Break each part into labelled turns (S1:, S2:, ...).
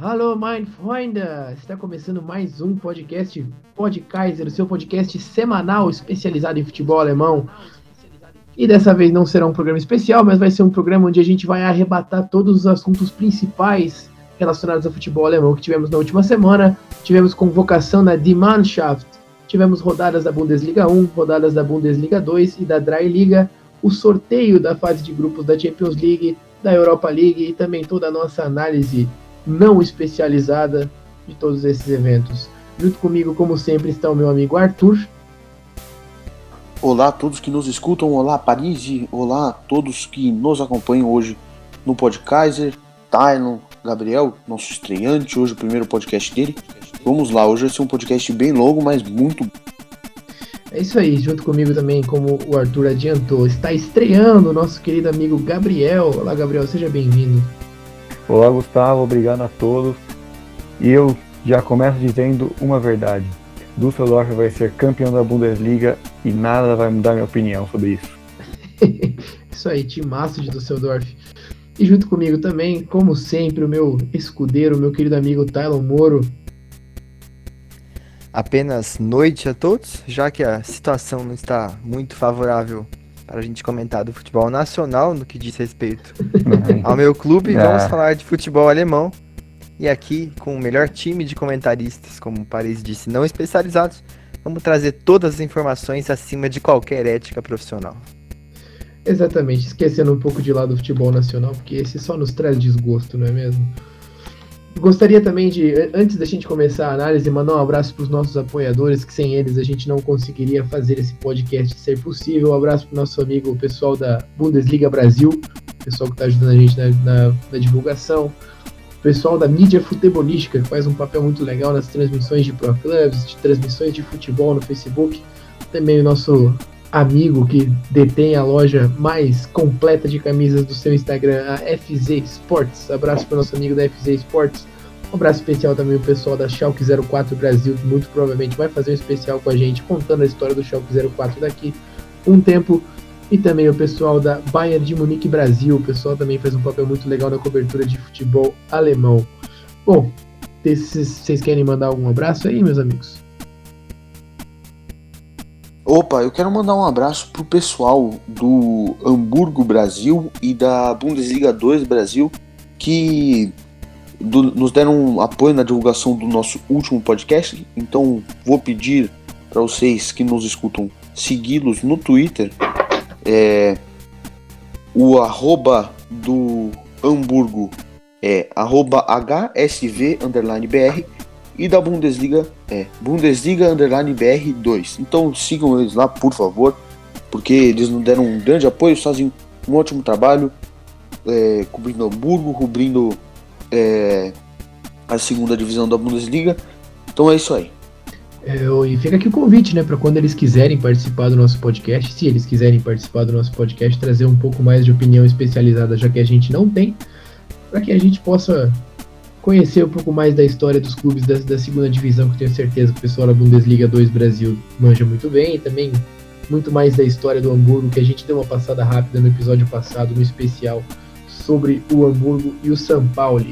S1: Hallo, mein Freunde! Está começando mais um podcast Pod Kaiser, o seu podcast semanal especializado em futebol alemão. E dessa vez não será um programa especial, mas vai ser um programa onde a gente vai arrebatar todos os assuntos principais relacionados ao futebol alemão que tivemos na última semana. Tivemos convocação na Die Mannschaft, tivemos rodadas da Bundesliga 1, rodadas da Bundesliga 2 e da Dry Liga, o sorteio da fase de grupos da Champions League, da Europa League e também toda a nossa análise não especializada de todos esses eventos. Junto comigo, como sempre, está o meu amigo Arthur.
S2: Olá a todos que nos escutam, olá Paris, olá a todos que nos acompanham hoje no Podkaiser, Tylon, Gabriel, nosso estreante, hoje o primeiro podcast dele. Vamos lá, hoje vai ser um podcast bem longo, mas muito
S1: é isso aí, junto comigo também, como o Arthur adiantou, está estreando o nosso querido amigo Gabriel. Olá, Gabriel, seja bem-vindo.
S3: Olá, Gustavo, obrigado a todos. E eu já começo dizendo uma verdade. Düsseldorf vai ser campeão da Bundesliga e nada vai mudar minha opinião sobre isso.
S1: isso aí, timaço de Düsseldorf. E junto comigo também, como sempre, o meu escudeiro, meu querido amigo Tylon Moro.
S4: Apenas noite a todos, já que a situação não está muito favorável para a gente comentar do futebol nacional no que diz respeito ao meu clube. É. Vamos falar de futebol alemão. E aqui, com o melhor time de comentaristas, como o Paris disse, não especializados, vamos trazer todas as informações acima de qualquer ética profissional.
S1: Exatamente, esquecendo um pouco de lado do futebol nacional, porque esse só nos traz desgosto, não é mesmo? Gostaria também de, antes da gente começar a análise, mandar um abraço para os nossos apoiadores, que sem eles a gente não conseguiria fazer esse podcast ser possível. Um abraço para o nosso amigo, o pessoal da Bundesliga Brasil, pessoal que está ajudando a gente na, na, na divulgação. O pessoal da mídia futebolística, que faz um papel muito legal nas transmissões de Pro Clubs, de transmissões de futebol no Facebook. Também o nosso amigo que detém a loja mais completa de camisas do seu Instagram, a FZ Sports. Abraço para o nosso amigo da FZ Sports. Um abraço especial também o pessoal da Schalke 04 Brasil, que muito provavelmente vai fazer um especial com a gente, contando a história do Schalke 04 daqui um tempo. E também o pessoal da Bayern de Munique Brasil, o pessoal também faz um papel muito legal na cobertura de futebol alemão. Bom, vocês querem mandar algum abraço aí, meus amigos?
S2: Opa, eu quero mandar um abraço pro pessoal do Hamburgo Brasil e da Bundesliga 2 Brasil que do, nos deram apoio na divulgação do nosso último podcast. Então vou pedir para vocês que nos escutam segui-los no Twitter. É, o arroba do Hamburgo é arroba HSV_BR e da Bundesliga é Bundesliga underline BR2. Então sigam eles lá, por favor, porque eles nos deram um grande apoio, fazem um ótimo trabalho, é, cobrindo Hamburgo, cobrindo é, a segunda divisão da Bundesliga. Então é isso aí.
S1: É, e fica aqui o convite, né, para quando eles quiserem participar do nosso podcast, se eles quiserem participar do nosso podcast, trazer um pouco mais de opinião especializada, já que a gente não tem, para que a gente possa conhecer um pouco mais da história dos clubes da, da, segunda divisão, que tenho certeza que o pessoal da Bundesliga 2 Brasil manja muito bem, e também muito mais da história do Hamburgo, que a gente deu uma passada rápida no episódio passado, no especial sobre o Hamburgo e o São Paulo.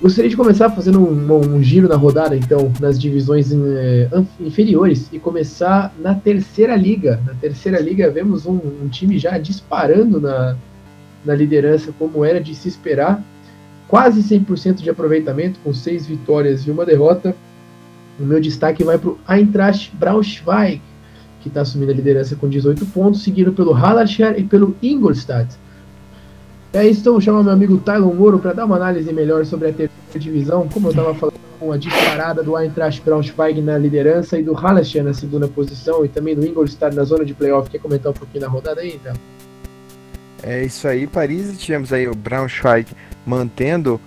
S1: Gostaria de começar fazendo um, um, giro na rodada, então, nas divisões eh, inferiores e começar na terceira liga. Na terceira liga, vemos um, um time já disparando na, na liderança, como era de se esperar quase 100% de aproveitamento, com seis vitórias e uma derrota. O meu destaque vai para o Eintracht Braunschweig, que está assumindo a liderança com 18 pontos, seguido pelo Hallerstadt e pelo Ingolstadt. É isso, então vou chamar meu amigo Tylon Moro para dar uma análise melhor sobre a terceira divisão, como eu estava falando, com a disparada do Eintracht Braunschweig na liderança e do Hallerstadt na segunda posição e também do Ingolstadt na zona de playoff. Quer comentar um pouquinho na rodada aí, então?
S4: É isso aí, Paris. Tivemos aí o Braunschweig mantendo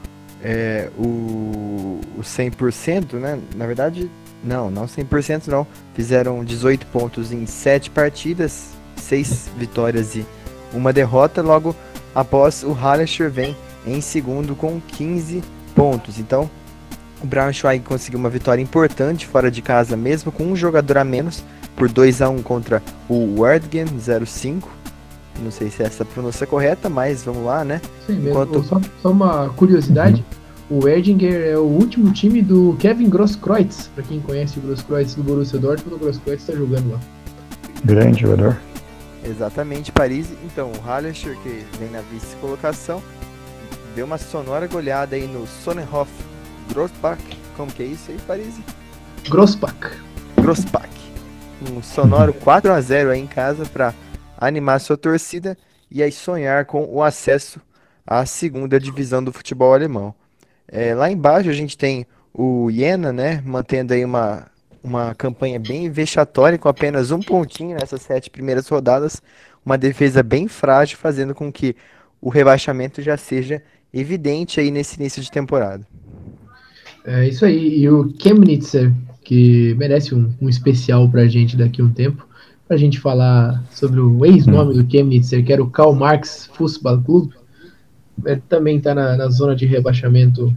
S4: é, o, o 100%, né? Na verdade, não, não 100% não. Fizeram 18 pontos em 7 partidas, 6 vitórias e uma derrota. Logo após o Hallerscher vem em segundo com 15 pontos. Então, o Braunschweig conseguiu uma vitória importante fora de casa, mesmo com um jogador a menos, por 2 a 1 contra o Werdgen 05. Não sei se é essa a pronúncia correta, mas vamos lá, né?
S1: Sim, Enquanto... só, só, uma curiosidade: O Erdinger é o último time do Kevin Grosskreutz. Para quem conhece o Grosskreutz do Borussia Dortmund, o Grosskreutz está jogando lá.
S3: Grande jogador.
S4: Exatamente, Paris. Então, o Hallescher, que vem na vice-colocação, deu uma sonora goleada aí no Sonnenhof Grossbach. Como que é isso aí, Paris?
S1: Grossbach.
S4: Grossbach. Um sonoro 4 a 0 aí em casa para animar sua torcida e aí sonhar com o acesso à segunda divisão do futebol alemão. É, lá embaixo a gente tem o Jena, né, mantendo aí uma, uma campanha bem vexatória com apenas um pontinho nessas sete primeiras rodadas, uma defesa bem frágil, fazendo com que o rebaixamento já seja evidente aí nesse início de temporada.
S1: É isso aí, e o Chemnitzer, que merece um, um especial pra gente daqui a um tempo, pra gente falar sobre o ex-nome do Chemnitzer, que era o Karl Marx Fußball Club, ele também está na, na, zona de rebaixamento,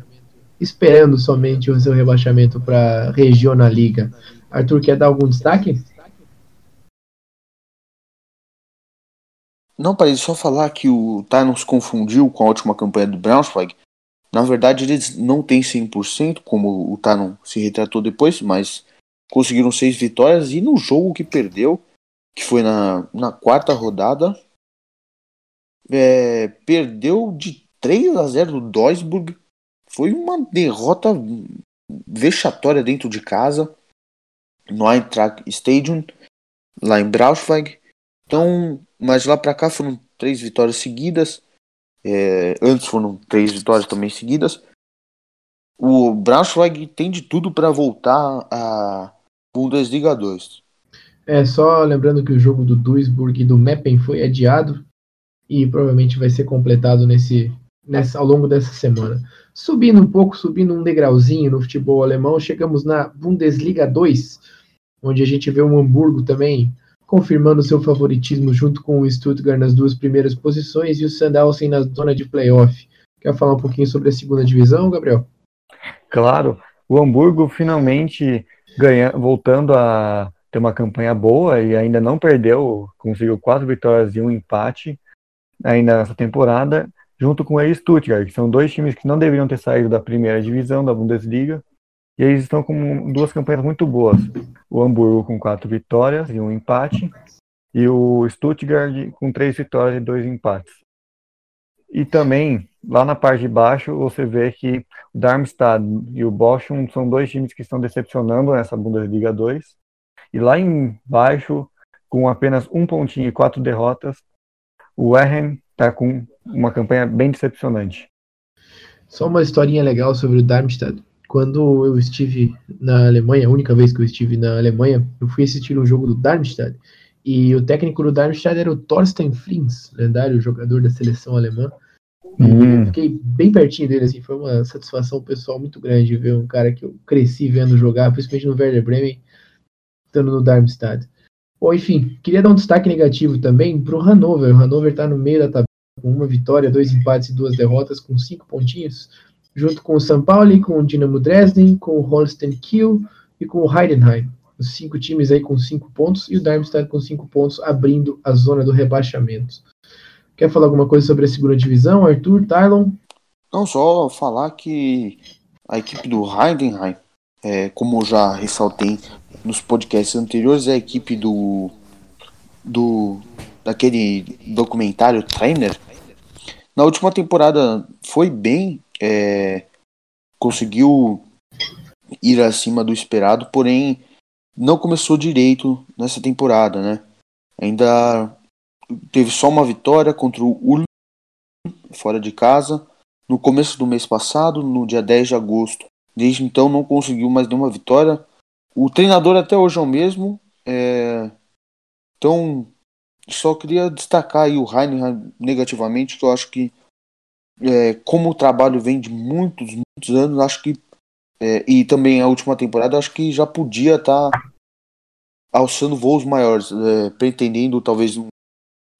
S1: esperando somente o seu rebaixamento para Regionalliga. Arthur, quer dar algum destaque?
S2: Não, para só falar que o Thanos confundiu com a última campanha do Braunschweig. Na verdade, eles não têm 100%, como o Tanon se retratou depois, mas conseguiram seis vitórias. E no jogo que perdeu, que foi na, na quarta rodada, é, perdeu de 3 a 0 do Duisburg. Foi uma derrota vexatória dentro de casa, no Eintracht Stadium, lá em Braunschweig. Então, mas lá para cá foram três vitórias seguidas. É, antes foram três vitórias também seguidas. O Braunschweig tem de tudo para voltar a Bundesliga 2.
S1: É, só lembrando que o jogo do Duisburg e do Meppen foi adiado e provavelmente vai ser completado nesse, nessa, ao longo dessa semana. Subindo um pouco, subindo um degrauzinho no futebol alemão, chegamos na Bundesliga 2, onde a gente vê o Hamburgo também confirmando seu favoritismo junto com o Stuttgart nas duas primeiras posições e o Sandhausen na zona de playoff. Quer falar um pouquinho sobre a segunda divisão, Gabriel?
S3: Claro, o Hamburgo finalmente ganha, voltando a ter uma campanha boa e ainda não perdeu, conseguiu quatro vitórias e um empate ainda nessa temporada, junto com o Stuttgart, que são dois times que não deveriam ter saído da primeira divisão da Bundesliga, e eles estão com duas campanhas muito boas. O Hamburgo com quatro vitórias e um empate, e o Stuttgart com três vitórias e dois empates. E também, lá na parte de baixo, você vê que o Darmstadt e o Bochum são dois times que estão decepcionando nessa Bundesliga 2. E lá embaixo, com apenas um pontinho e quatro derrotas, o Ehem está com uma campanha bem decepcionante.
S1: Só uma historinha legal sobre o Darmstadt. Quando eu estive na Alemanha, a única vez que eu estive na Alemanha, eu fui assistir um jogo do Darmstadt. E o técnico do Darmstadt era o Thorsten Frings, lendário jogador da seleção alemã. Hum. fiquei bem pertinho dele, assim, foi uma satisfação pessoal muito grande ver um cara que eu cresci vendo jogar, principalmente no Werder Bremen, estando no Darmstadt. Bom, enfim, queria dar um destaque negativo também para o Hannover. O Hannover está no meio da tabela com uma vitória, dois empates e duas derrotas, com cinco pontinhos, junto com o São Paulo, com o Dinamo Dresden, com o Holstein Kiel e com o Heidenheim. Os cinco times aí com cinco pontos e o Darmstadt com cinco pontos, abrindo a zona do rebaixamento. Quer falar alguma coisa sobre a segunda divisão, Arthur, Tylon?
S2: Não, só falar que a equipe do Heidenheim, é, como já ressaltei nos podcasts anteriores a equipe do do daquele documentário Trainer. Na última temporada foi bem, é, conseguiu ir acima do esperado, porém não começou direito nessa temporada, né? Ainda teve só uma vitória contra o Ulm fora de casa no começo do mês passado, no dia 10 de agosto. Desde então não conseguiu mais nenhuma vitória. O treinador até hoje é o mesmo. É... Então, só queria destacar aí o Heineken negativamente, que eu acho que, é, como o trabalho vem de muitos, muitos anos, acho que. É, e também a última temporada, acho que já podia estar tá alçando voos maiores, é, pretendendo talvez um,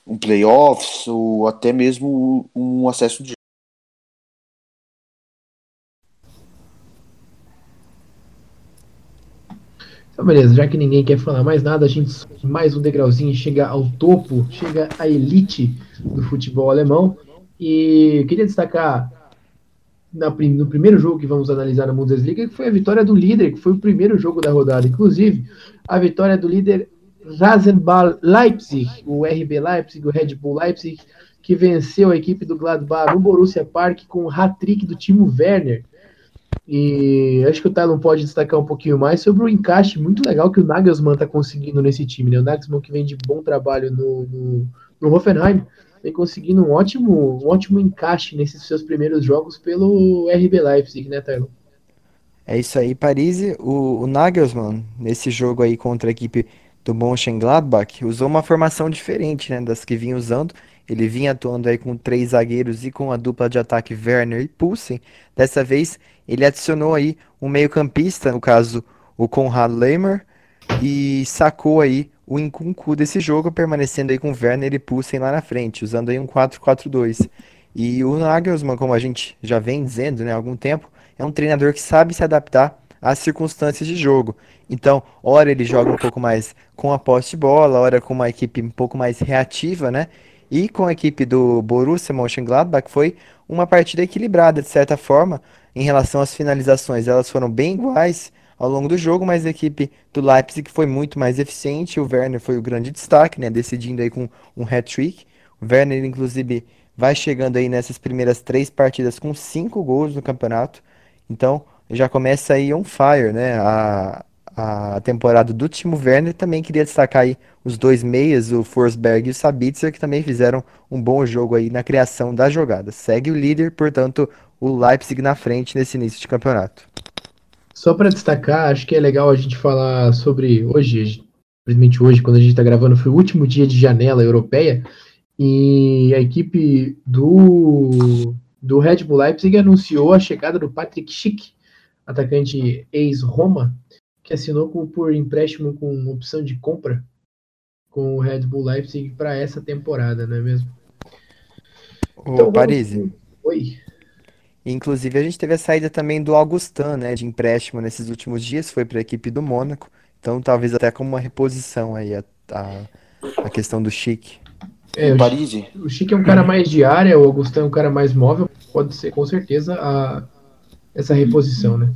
S2: um playoffs ou até mesmo um acesso de
S1: Então, beleza, já que ninguém quer falar mais nada, a gente mais um degrauzinho chega ao topo, chega à elite do futebol alemão. E queria destacar na, no primeiro jogo que vamos analisar na Bundesliga, que foi a vitória do líder, que foi o primeiro jogo da rodada. Inclusive, a vitória do líder Rasenball Leipzig, o RB Leipzig, o Red Bull Leipzig, que venceu a equipe do Gladbach no Borussia Park com o hat-trick do Timo Werner. E acho que o Talon pode destacar um pouquinho mais sobre o encaixe muito legal que o Nagelsmann está conseguindo nesse time. Né? O Nagelsmann que vem de bom trabalho no, no, no Hoffenheim, vem conseguindo um ótimo, um ótimo encaixe nesses seus primeiros jogos pelo RB Leipzig, né, Talon?
S4: É isso aí, Paris. O, o Nagelsmann, nesse jogo aí contra a equipe do Mönchengladbach, usou uma formação diferente né, das que vinha usando. Ele vinha atuando aí com três zagueiros e com a dupla de ataque Werner e Poulsen. Dessa vez, ele adicionou aí um meio-campista, no caso o Konrad Lehmer, e sacou aí o Nkunku desse jogo, permanecendo aí com Werner e Poulsen lá na frente, usando aí um 4-4-2. E o Nagelsmann, como a gente já vem dizendo né, há algum tempo, é um treinador que sabe se adaptar às circunstâncias de jogo. Então, hora ele joga um pouco mais com a posse de bola, hora com uma equipe um pouco mais reativa, né? E com a equipe do Borussia Mönchengladbach foi uma partida equilibrada, de certa forma, em relação às finalizações. Elas foram bem iguais ao longo do jogo, mas a equipe do Leipzig foi muito mais eficiente. O Werner foi o grande destaque, né? Decidindo aí com um hat-trick. O Werner, inclusive, vai chegando aí nessas primeiras três partidas com cinco gols no campeonato. Então, já começa aí on fire, né? A, a temporada do Timo Werner. Também queria destacar aí os dois meias, o Forsberg e o Sabitzer, que também fizeram um bom jogo aí na criação da jogada. Segue o líder, portanto, o Leipzig na frente nesse início de campeonato.
S1: Só para destacar, acho que é legal a gente falar sobre hoje, simplesmente hoje, quando a gente está gravando, foi o último dia de janela europeia e a equipe do, do Red Bull Leipzig anunciou a chegada do Patrick Schick, atacante ex-Roma, que assinou com, por empréstimo com opção de compra com o Red Bull Leipzig para essa temporada, não é mesmo?
S4: O então, Paris.
S1: Oi.
S4: Inclusive, a gente teve a saída também do Augustin, né, de empréstimo nesses últimos dias, foi para a equipe do Mônaco. Então, talvez até como uma reposição aí a, a, a questão do Chique.
S1: É, o, Paris. o Chique é um cara mais de área, o Augustin é um cara mais móvel. Pode ser, com certeza, a, essa reposição, né?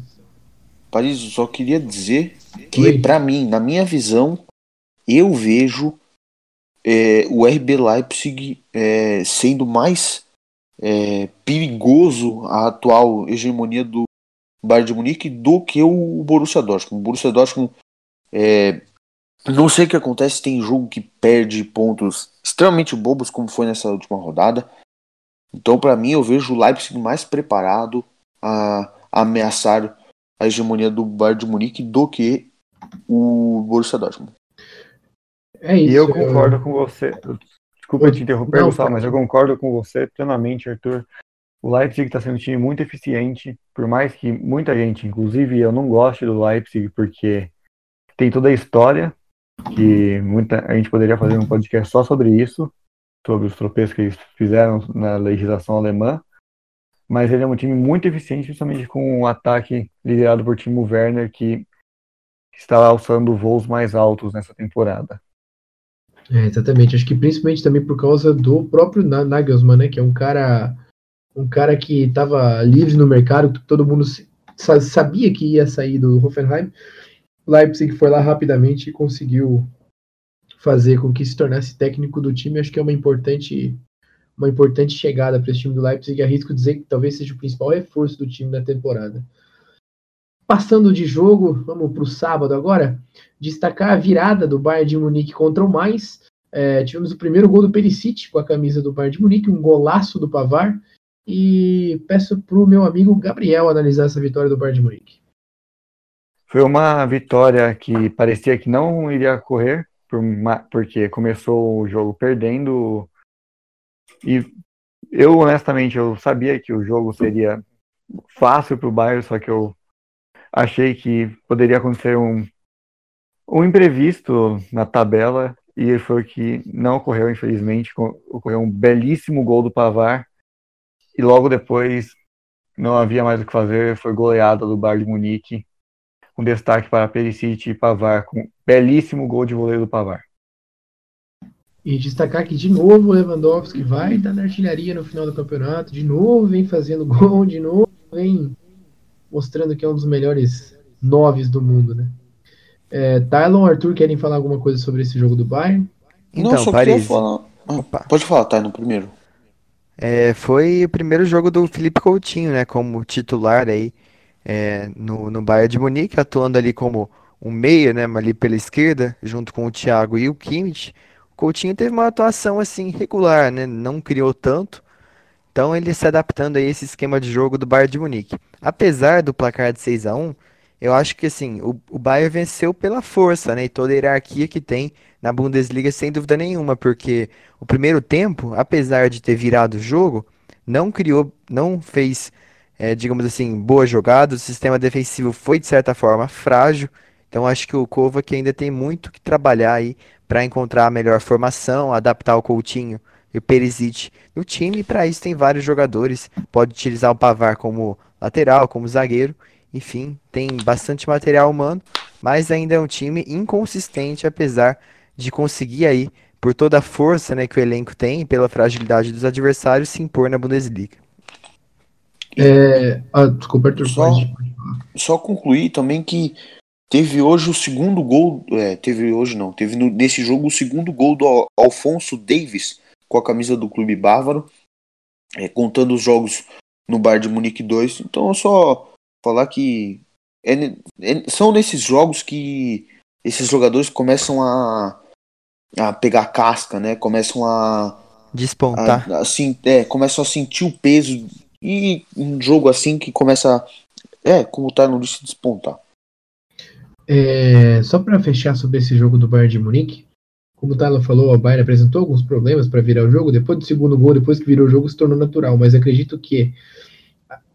S2: Paris, eu só queria dizer que, para mim, na minha visão, eu vejo é, o RB Leipzig é, sendo mais é, perigoso a atual hegemonia do Bayern de Munique do que o Borussia Dortmund. O Borussia Dortmund, é, não sei o que acontece, tem jogo que perde pontos extremamente bobos, como foi nessa última rodada. Então, para mim, eu vejo o Leipzig mais preparado a, a ameaçar a hegemonia do Bayern de Munique do que o Borussia Dortmund.
S3: É isso. E eu concordo eu... com você. Desculpa te interromper, Não, Gustavo, mas eu concordo com você plenamente, Arthur. O Leipzig está sendo um time muito eficiente, por mais que muita gente, inclusive eu não goste do Leipzig, porque tem toda a história, que muita a gente poderia fazer um podcast só sobre isso, sobre os tropeços que eles fizeram na legislação alemã. Mas ele é um time muito eficiente, justamente com um ataque liderado por Timo Werner, que está alçando voos mais altos nessa temporada.
S1: É, exatamente. Acho que principalmente também por causa do próprio Nagelsmann, né? Que é um cara, um cara que estava livre no mercado, todo mundo sabia que ia sair do Hoffenheim. Leipzig foi lá rapidamente e conseguiu fazer com que se tornasse técnico do time. Acho que é uma importante, uma importante chegada para esse time do Leipzig. Arrisco dizer que talvez seja o principal reforço do time na temporada. Passando de jogo, vamos para o sábado agora. Destacar a virada do Bayern de Munique contra o Mainz. É, tivemos o primeiro gol do Perisic com a camisa do Bayern de Munique, um golaço do Pavar. E peço para o meu amigo Gabriel analisar essa vitória do Bayern de Munique.
S3: Foi uma vitória que parecia que não iria correr, porque começou o jogo perdendo. E eu, honestamente, eu sabia que o jogo seria fácil para o Bayern, só que eu achei que poderia acontecer um, um imprevisto na tabela e foi o que não ocorreu, infelizmente. Ocorreu um belíssimo gol do Pavar e logo depois não havia mais o que fazer, foi goleada do Bayern de Munique, com destaque para Perisic e Pavar, com belíssimo gol de voleio do Pavar.
S1: E destacar que de novo o Lewandowski vai estar na artilharia no final do campeonato, de novo vem fazendo gol, de novo vem mostrando que é um dos melhores noves do mundo, né? É, Tylon, Arthur, querem falar alguma coisa sobre esse jogo do Bayern?
S2: Não,
S4: Então,
S2: só
S4: Paris.
S2: falar. Ah, pode falar, tá, no primeiro.
S4: É, foi o primeiro jogo do Felipe Coutinho, né, como titular aí é, no, no Bayern de Munique, atuando ali como um meia, né, ali pela esquerda, junto com o Thiago e o Kimmich. O Coutinho teve uma atuação assim regular, né, não criou tanto, então ele se adaptando a esse esquema de jogo do Bayern de Munique. Apesar do placar de 6 a 1, eu acho que assim, o, o Bayern venceu pela força, né, e toda a hierarquia que tem na Bundesliga sem dúvida nenhuma, porque o primeiro tempo, apesar de ter virado o jogo, não criou, não fez, eh, digamos assim, boas jogadas. O sistema defensivo foi de certa forma frágil. Então acho que o Kovac ainda tem muito que trabalhar aí para encontrar a melhor formação, adaptar o Coutinho e o Perisic no time. E para isso tem vários jogadores. Pode utilizar o Pavar como lateral, como zagueiro. Enfim, tem bastante material humano, mas ainda é um time inconsistente, apesar de conseguir aí, por toda a força, né, que o elenco tem, e pela fragilidade dos adversários, se impor na Bundesliga.
S1: É, ah, desculpa, Arthur,
S2: Só-. Só concluir também que teve hoje o segundo gol. É, teve hoje não, teve no- nesse jogo o segundo gol do Al- Alfonso Davis com a camisa do clube bávaro, é, contando os jogos no Bar de Munique 2. Então é só falar que é é- são nesses jogos que esses jogadores começam a, a pegar casca, né? Começam a,
S4: Despontar.
S2: a- assim, é, começam a sentir o peso e um jogo assim que começa, é, como tá no disse, despontar.
S1: É, só para fechar sobre esse jogo do Bayern de Munique, como o Tyler falou, o Bayern apresentou alguns problemas para virar o jogo. Depois do segundo gol, depois que virou o jogo, se tornou natural. Mas acredito que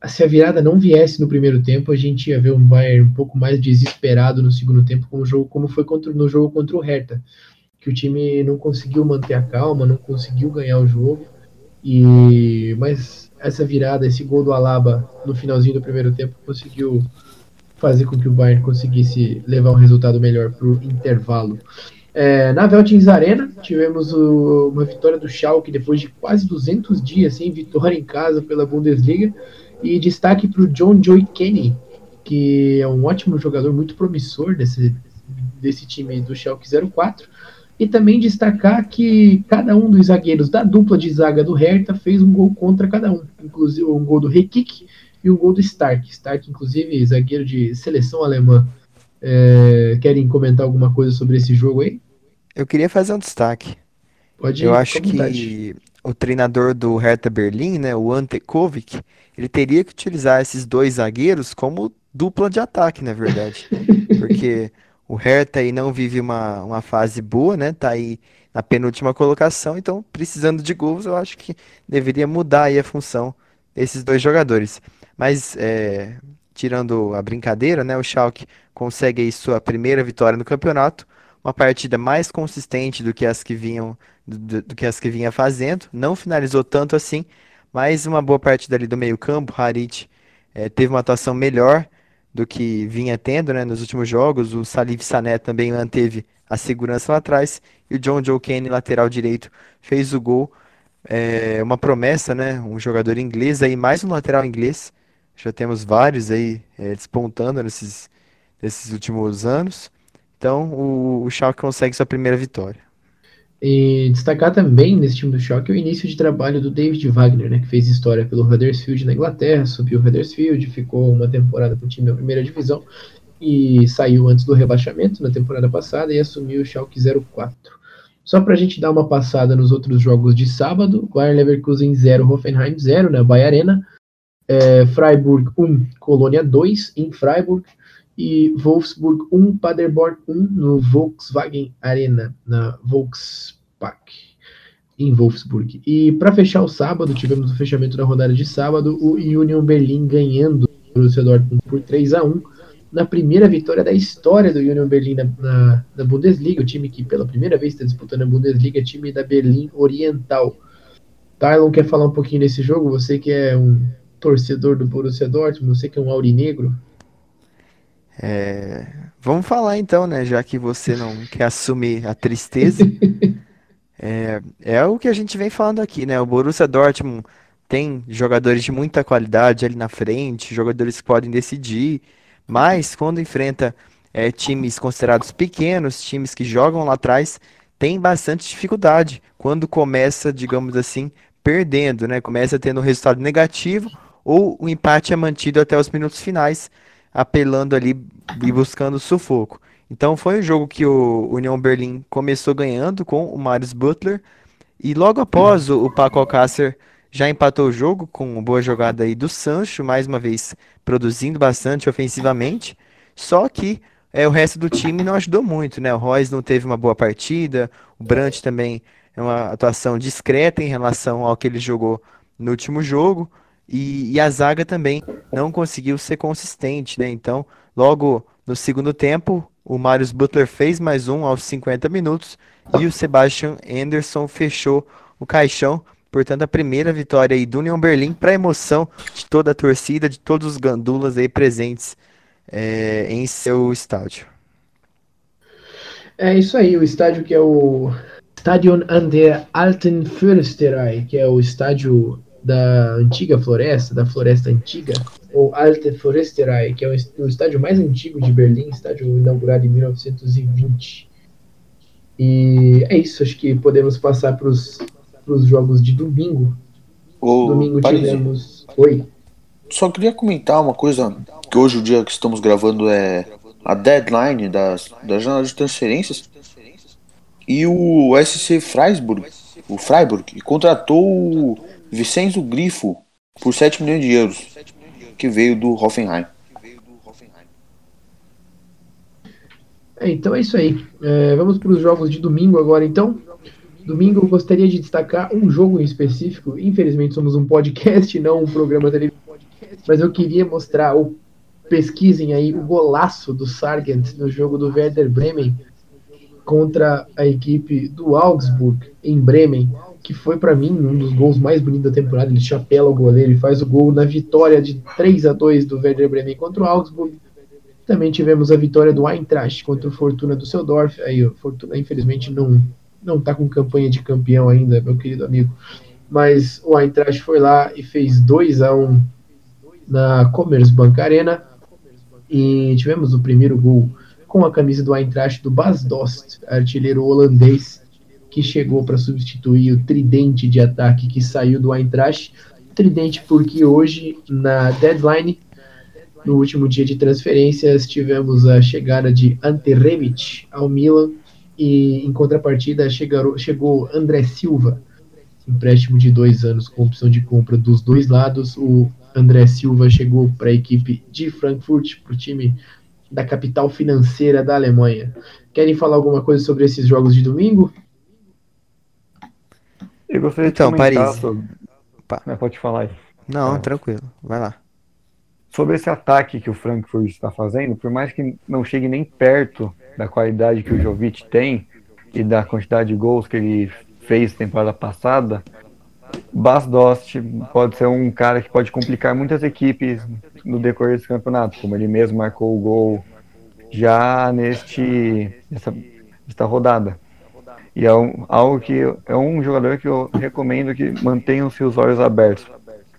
S1: se a virada não viesse no primeiro tempo, a gente ia ver um Bayern um pouco mais desesperado no segundo tempo, como, jogo, como foi contra, no jogo contra o Hertha, que o time não conseguiu manter a calma, não conseguiu ganhar o jogo. E mas essa virada, esse gol do Alaba no finalzinho do primeiro tempo conseguiu fazer com que o Bayern conseguisse levar um resultado melhor para o intervalo. É, na Veltins Arena, tivemos o- uma vitória do Schalke depois de quase 200 dias sem vitória em casa pela Bundesliga. E destaque para o John Joy Kenny, que é um ótimo jogador, muito promissor desse, desse time do Schalke 04. E também destacar que cada um dos zagueiros da dupla de zaga do Hertha fez um gol contra cada um, inclusive um gol do Rekik e um gol do Stark. Stark, inclusive, zagueiro de seleção alemã. É, querem comentar alguma coisa sobre esse jogo aí?
S4: Eu queria fazer um destaque.
S1: Pode
S4: Eu
S1: fica
S4: acho
S1: vontade.
S4: que o treinador do Hertha Berlim, né, o Ante Kovic, ele teria que utilizar esses dois zagueiros como dupla de ataque, na verdade. Porque o Hertha aí não vive uma, uma fase boa, né? Tá aí na penúltima colocação, então precisando de gols, eu acho que deveria mudar aí a função desses dois jogadores. Mas é, tirando a brincadeira, né? O Schalke consegue aí sua primeira vitória no campeonato, uma partida mais consistente do que as que vinham do, do que as que vinha fazendo. Não finalizou tanto assim, mas uma boa partida ali do meio-campo. Harit eh, teve uma atuação melhor do que vinha tendo, né, nos últimos jogos. O Salif Sané também manteve a segurança lá atrás. E o John Joe Kenny, lateral direito, fez o gol. É uma promessa, né? Um jogador inglês aí, mais um lateral inglês. Já temos vários aí eh, despontando nesses, nesses últimos anos. Então o, o Schalke consegue sua primeira vitória.
S1: E destacar também nesse time do Schalke o início de trabalho do David Wagner, né, que fez história pelo Huddersfield na Inglaterra, subiu o Huddersfield, ficou uma temporada com o time da primeira divisão e saiu antes do rebaixamento na temporada passada e assumiu o Schalke 04. Só para a gente dar uma passada nos outros jogos de sábado, Bayern Leverkusen 0, Hoffenheim 0 na Bayer Arena, é, Freiburg 1, Colônia 2 em Freiburg e Wolfsburg 1, Paderborn 1 no Volkswagen Arena, na Volkspark, em Wolfsburg. E para fechar o sábado, tivemos o fechamento da rodada de sábado, o Union Berlin ganhando o Borussia Dortmund por 3 a 1 na primeira vitória da história do Union Berlin na, na, na Bundesliga, o time que pela primeira vez está disputando a Bundesliga, time da Berlim Oriental. Tylon quer falar um pouquinho desse jogo? Você que é um torcedor do Borussia Dortmund, você que é um aurinegro.
S4: É, vamos falar então, né? Já que você não quer assumir a tristeza. É, é o que a gente vem falando aqui, né? O Borussia Dortmund tem jogadores de muita qualidade ali na frente, jogadores que podem decidir, mas quando enfrenta é, times considerados pequenos, times que jogam lá atrás, tem bastante dificuldade quando começa, digamos assim, perdendo, né? Começa tendo um resultado negativo ou o empate é mantido até os minutos finais, apelando ali e buscando sufoco. Então foi um jogo que o União Berlim começou ganhando com o Marius Butler e logo após o, Paco Alcácer já empatou o jogo com uma boa jogada aí do Sancho, mais uma vez produzindo bastante ofensivamente. Só que é, o resto do time não ajudou muito, né? O Royce não teve uma boa partida, o Brandt também é uma atuação discreta em relação ao que ele jogou no último jogo. E, e, a zaga também não conseguiu ser consistente, né? Então, logo no segundo tempo, o Marius Butler fez mais um aos 50 minutos e o Sebastian Anderson fechou o caixão Portanto, a primeira vitória aí do União Berlim para emoção de toda a torcida, de todos os gandulas aí presentes é, em seu estádio.
S1: É isso aí, o estádio que é o Stadion an der Alten Försterei, que é o estádio da antiga floresta, da floresta antiga, ou Alte Forsterei, que é o, estádio mais antigo de Berlim, estádio inaugurado em 1920. E é isso, acho que podemos passar para os jogos de domingo.
S2: Ô,
S1: domingo tivemos. Oi.
S2: Só queria comentar uma coisa, que hoje o dia que estamos gravando é a deadline das, da janela de transferências. E o SC Freiburg, o Freiburg, contratou o Vicenzo Grifo por 7 milhões de euros, que veio do Hoffenheim.
S1: É, então é isso aí. É, vamos para os jogos de domingo agora, então. Domingo eu gostaria de destacar um jogo em específico. Infelizmente somos um podcast, não um programa televisivo. Mas eu queria mostrar, ou pesquisem aí, o golaço do Sargent no jogo do Werder Bremen contra a equipe do Augsburg em Bremen, que foi para mim um dos gols mais bonitos da temporada. Ele chapela o goleiro e faz o gol na vitória de 3 a 2 do Werder Bremen contra o Augsburg. Também tivemos a vitória do Eintracht contra o Fortuna do Seudorf. Aí o Fortuna infelizmente não não está com campanha de campeão ainda, meu querido amigo. Mas o Eintracht foi lá e fez 2 a 1 na Commerzbank Arena. E tivemos o primeiro gol com a camisa do Eintracht do Bas Dost, artilheiro holandês, que chegou para substituir o tridente de ataque que saiu do Eintracht. Tridente porque hoje, na deadline, no último dia de transferências, tivemos a chegada de Ante ao Milan e em contrapartida chegou, chegou André Silva, empréstimo de dois anos com opção de compra dos dois lados. O André Silva chegou para a equipe de Frankfurt, para o time da capital financeira da Alemanha. Querem falar alguma coisa sobre esses jogos de domingo?
S3: Eu gostaria
S4: então,
S3: de comentar
S4: Paris.
S3: sobre... Não, pode falar aí.
S4: Não,
S3: É.
S4: tranquilo. Vai lá.
S3: Sobre esse ataque que o Frankfurt está fazendo, por mais que não chegue nem perto da qualidade que o Jovic tem e da quantidade de gols que ele fez temporada passada, Bas Dost pode ser um cara que pode complicar muitas equipes no decorrer desse campeonato, como ele mesmo marcou o gol já neste nessa, nesta rodada. E é um, algo que é um jogador que eu recomendo que mantenha os seus olhos abertos.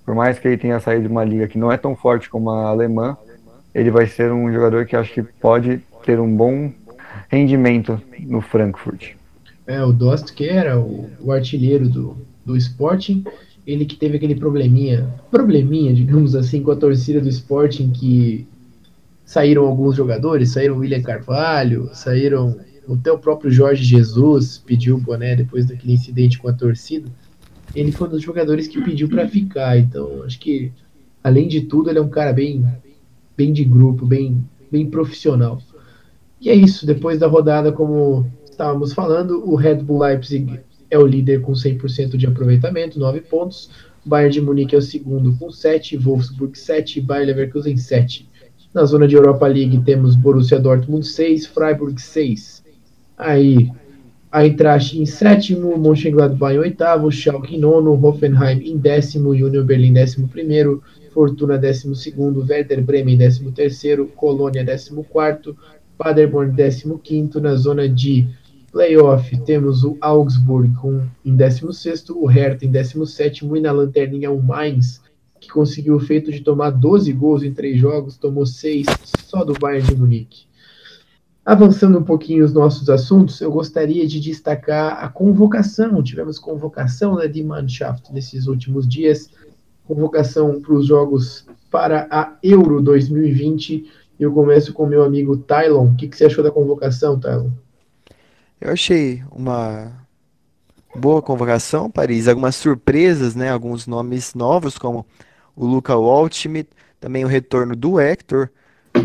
S3: Por mais que ele tenha saído de uma liga que não é tão forte como a alemã, ele vai ser um jogador que acho que pode ter um bom rendimento no Frankfurt.
S1: É, o Dost, que era o, o artilheiro do, do Sporting, ele que teve aquele probleminha, probleminha, digamos assim, com a torcida do Sporting, que saíram alguns jogadores, saíram William Carvalho, saíram até o próprio Jorge Jesus, pediu o boné depois daquele incidente com a torcida. Ele foi um dos jogadores que pediu para ficar, então acho que, além de tudo, ele é um cara bem, bem de grupo, bem, bem profissional. E é isso, depois da rodada, como estávamos falando, o Red Bull Leipzig é o líder com 100% de aproveitamento, 9 pontos. Bayern de Munique é o segundo com 7, Wolfsburg 7 e Bayer Leverkusen 7. Na zona de Europa League temos Borussia Dortmund 6, Freiburg 6. Aí, Eintracht em sétimo, Mönchengladbach em oitavo, Schalke em nono, Hoffenheim em décimo, Union Berlin décimo primeiro, Fortuna décimo segundo, Werder Bremen décimo terceiro, Colônia décimo quarto, Paderborn 15 na zona de Playoff, temos o Augsburg com, em 16, o Hertha em 17 e na lanterninha o Mainz, que conseguiu o feito de tomar 12 gols em três jogos, tomou 6 só do Bayern de Munique. Avançando um pouquinho os nossos assuntos, eu gostaria de destacar a convocação. Tivemos convocação né, de Mannschaft nesses últimos dias, convocação para os jogos para a Euro 2020. Eu começo com meu amigo Tylon. O que, que você achou da convocação, Tylon?
S4: Eu achei uma boa convocação, Paris. Algumas surpresas, né? Alguns nomes novos, como o Luca Waldschmidt, também o retorno do Hector.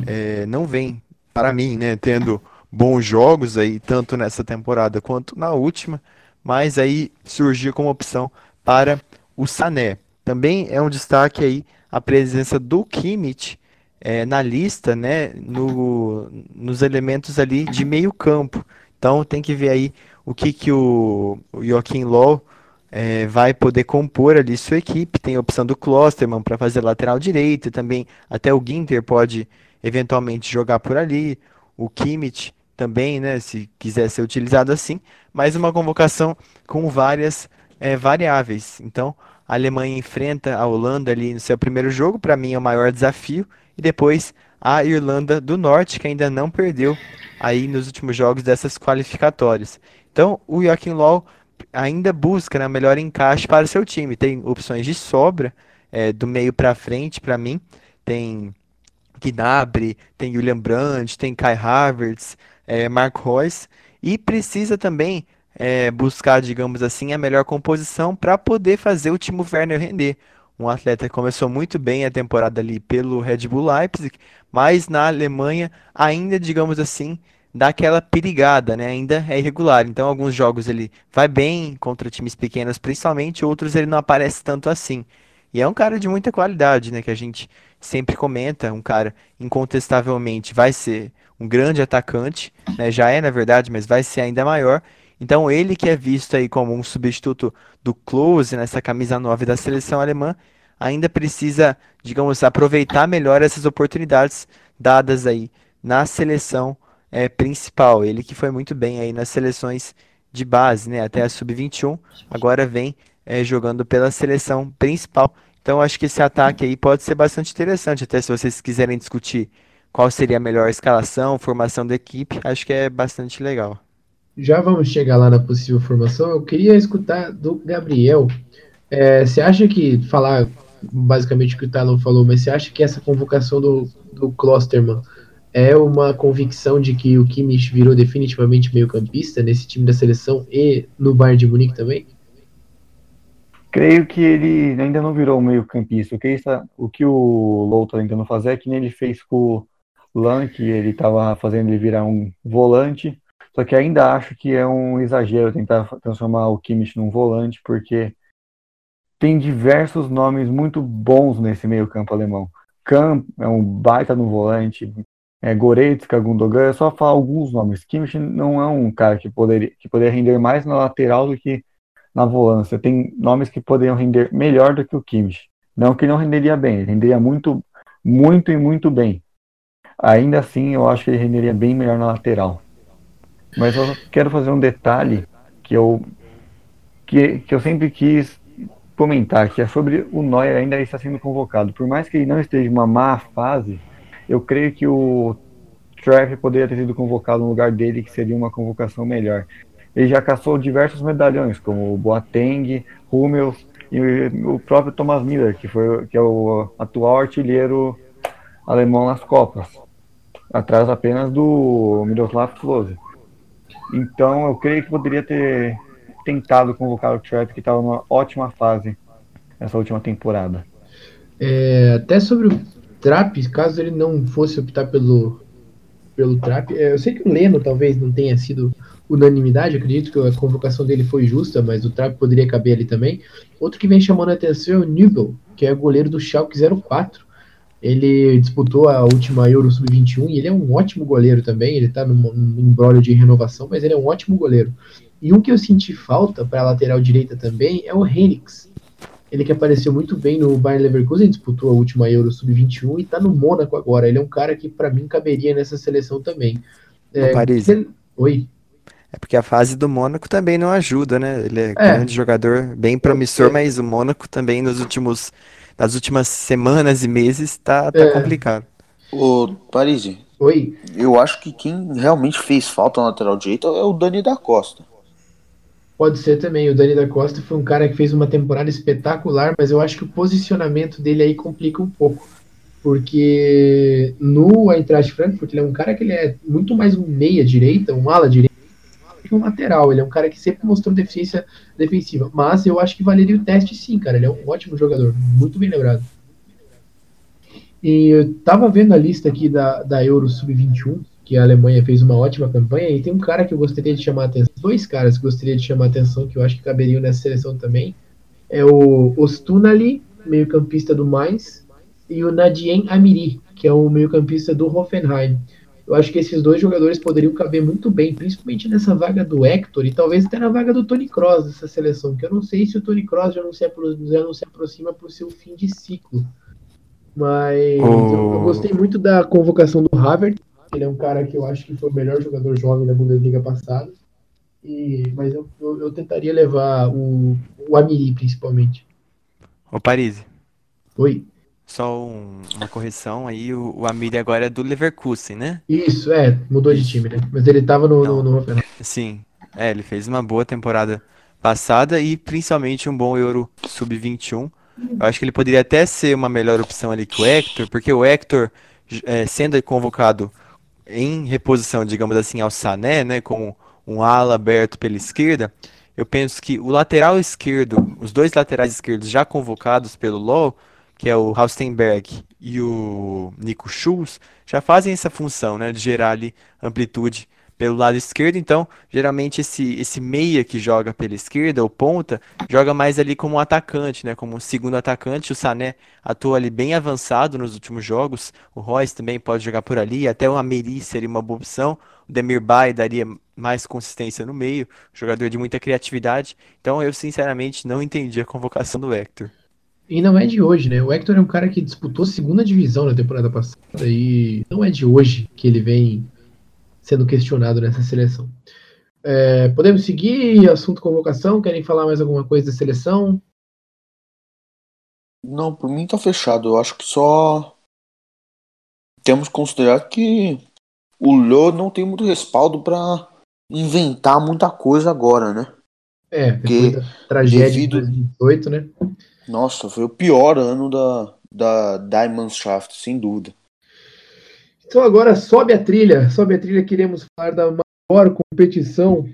S4: É, não vem, para mim, né? Tendo bons jogos aí, tanto nessa temporada quanto na última, mas aí surgiu como opção para o Sané. Também é um destaque aí a presença do Kimmich é, na lista, né? No, nos elementos ali de meio campo. Então tem que ver aí o que, que o, o Joaquim Low é, vai poder compor ali sua equipe. Tem a opção do Klosterman para fazer lateral direito, também até o Ginter pode eventualmente jogar por ali, o Kimmich também, né, se quiser ser utilizado assim, mas uma convocação com várias é, variáveis. Então, a Alemanha enfrenta a Holanda ali no seu primeiro jogo, para mim é o maior desafio, e depois a Irlanda do Norte, que ainda não perdeu aí nos últimos jogos dessas qualificatórias. Então, o Joaquim Low ainda busca né, melhor encaixe para o seu time. Tem opções de sobra é, do meio para frente, para mim. Tem Gnabry, tem Julian Brandt, tem Kai Havertz, é, Mark Royce. E precisa também é, buscar, digamos assim, a melhor composição para poder fazer o Timo Werner render um atleta que começou muito bem a temporada ali pelo Red Bull Leipzig, mas na Alemanha ainda, digamos assim, dá aquela perigada, né? Ainda é irregular. Então, alguns jogos ele vai bem contra times pequenos, principalmente, outros ele não aparece tanto assim. E é um cara de muita qualidade, né? Que a gente sempre comenta, um cara incontestavelmente vai ser um grande atacante, né? Já é, na verdade, mas vai ser ainda maior. Então, ele que é visto aí como um substituto do Klose nessa camisa 9 da seleção alemã, ainda precisa, digamos, aproveitar melhor essas oportunidades dadas aí na seleção é, principal. Ele que foi muito bem aí nas seleções de base, né, até a sub-21, agora vem é, jogando pela seleção principal. Então, acho que esse ataque aí pode ser bastante interessante, até se vocês quiserem discutir qual seria a melhor escalação, formação da equipe, acho que é bastante legal
S1: já vamos chegar lá na possível formação. Eu queria escutar do Gabriel. É, você acha que, falar basicamente o que o Talon falou, mas você acha que essa convocação do, do Klosterman é uma convicção de que o Kimmich virou definitivamente meio-campista nesse time da seleção e no Bayern de Munique também?
S3: Creio que ele ainda não virou meio-campista. O que, o que o Low está tentando fazer é que ele fez com o Lan, que ele estava fazendo ele virar um volante só que ainda acho que é um exagero tentar transformar o Kimmich num volante, porque tem diversos nomes muito bons nesse meio-campo alemão. Kahn é um baita no volante, é, Goretzka, Gundogan, é só falar alguns nomes. Kimmich não é um cara que poderia, que poderia render mais na lateral do que na volância. Tem nomes que poderiam render melhor do que o Kimmich. Não que não renderia bem, ele renderia muito, muito e muito bem. Ainda assim, eu acho que ele renderia bem melhor na lateral. Mas eu quero fazer um detalhe que eu, que, que eu sempre quis comentar, que é sobre o Neuer ainda está sendo convocado. Por mais que ele não esteja em uma má fase, eu creio que o Trev poderia ter sido convocado no lugar dele, que seria uma convocação melhor. Ele já caçou diversos medalhões, como o Boateng, Hummels e o próprio Thomas Miller, que, foi, que é o atual artilheiro alemão nas Copas, atrás apenas do Miroslav Klose. Então eu creio que poderia ter tentado convocar o Trap, que estava numa ótima fase essa última temporada.
S1: É, até sobre o Trap, caso ele não fosse optar pelo, pelo Trap, é, eu sei que o Leno talvez não tenha sido unanimidade, acredito que a convocação dele foi justa, mas o Trap poderia caber ali também. Outro que vem chamando a atenção é o Nibel, que é goleiro do Schalke 04. Ele disputou a última Euro Sub-21 e ele é um ótimo goleiro também. Ele tá num, num embrólio de renovação, mas ele é um ótimo goleiro. E um que eu senti falta para a lateral direita também é o Henriks. Ele que apareceu muito bem no Bayern Leverkusen, disputou a última Euro Sub-21 e está no Mônaco agora. Ele é um cara que para mim caberia nessa seleção também.
S4: É, Paris.
S1: Oi.
S4: É porque a fase do Mônaco também não ajuda, né? Ele é,
S1: É.
S4: grande jogador, bem promissor, mas o Mônaco também nos últimos, nas últimas semanas e meses tá, tá
S1: É.
S4: complicado.
S2: Ô, Parisi,
S1: Oi.
S2: eu acho que quem realmente fez falta na lateral direita é o Dani da Costa.
S1: Pode ser também. O Dani da Costa foi um cara que fez uma temporada espetacular, mas eu acho que o posicionamento dele aí complica um pouco. Porque no Eintracht Frankfurt ele é um cara que ele é muito mais um meia direita, um ala um lateral. Ele é um cara que sempre mostrou deficiência defensiva. Mas eu acho que valeria o teste sim, cara. Ele é um ótimo jogador. Muito bem lembrado. E eu tava vendo a lista aqui da, da Euro Sub-21, que a Alemanha fez uma ótima campanha, e tem um cara que eu gostaria de chamar a atenção, dois caras que eu gostaria de chamar a atenção, que eu acho que caberiam nessa seleção também, é o Ostunali, meio-campista do Mainz, e o Nadien Amiri, que é o meio-campista do Hoffenheim. Eu acho que esses dois jogadores poderiam caber muito bem, principalmente nessa vaga do Hector e talvez até na vaga do Tony Kroos dessa seleção, que eu não sei se o Tony Kroos já não se, apro- já não se aproxima para o seu fim de ciclo. Mas eu, eu gostei muito da convocação do Havertz. Ele é um cara que eu acho que foi o melhor jogador jovem da Bundesliga passada. E, mas eu, eu, eu tentaria levar o, o Amiri, principalmente.
S4: Ô, Paris,
S1: Oi.
S4: Só um- uma correção aí, o, o Amiri agora é do Leverkusen, né?
S1: Isso, é, mudou de time, né? Mas ele tava no, no, no Hoffenheim.
S4: Sim, é, ele fez uma boa temporada passada e principalmente um bom Euro Sub-21. Eu acho que ele poderia até ser uma melhor opção ali que o Hector, porque o Hector, j- é, sendo convocado em reposição, digamos assim, ao Sané, né, como um ala aberto pela esquerda, eu penso que o lateral esquerdo, os dois laterais esquerdos já convocados pelo LoL, que é o Haustenberg e o Nico Schulz, já fazem essa função, né, de gerar ali amplitude pelo lado esquerdo. Então, geralmente esse esse meia que joga pela esquerda, o ponta, joga mais ali como um atacante, né, como um segundo atacante. O Sané atua ali bem avançado nos últimos jogos. O Royce também pode jogar por ali, até o Ameri seria uma boa opção. O Demirbay daria mais consistência no meio, jogador de muita criatividade. Então, eu sinceramente não entendi a convocação do Hector.
S1: E não é de hoje, né? O Hector é um cara que disputou segunda divisão na temporada passada e não é de hoje que ele vem sendo questionado nessa seleção. É, podemos seguir assunto convocação? Querem falar mais alguma coisa da seleção?
S2: Não, por mim tá fechado. Eu acho que só temos que considerar que o Lô não tem muito respaldo pra inventar muita coisa agora, né?
S1: É, depois
S2: Que
S1: da tragédia
S2: devido-
S1: de 2018, né?
S2: Nossa, foi o pior ano da, da Diamondshaft, sem dúvida.
S1: Então agora sobe a trilha, sobe a trilha, queremos falar da maior competição,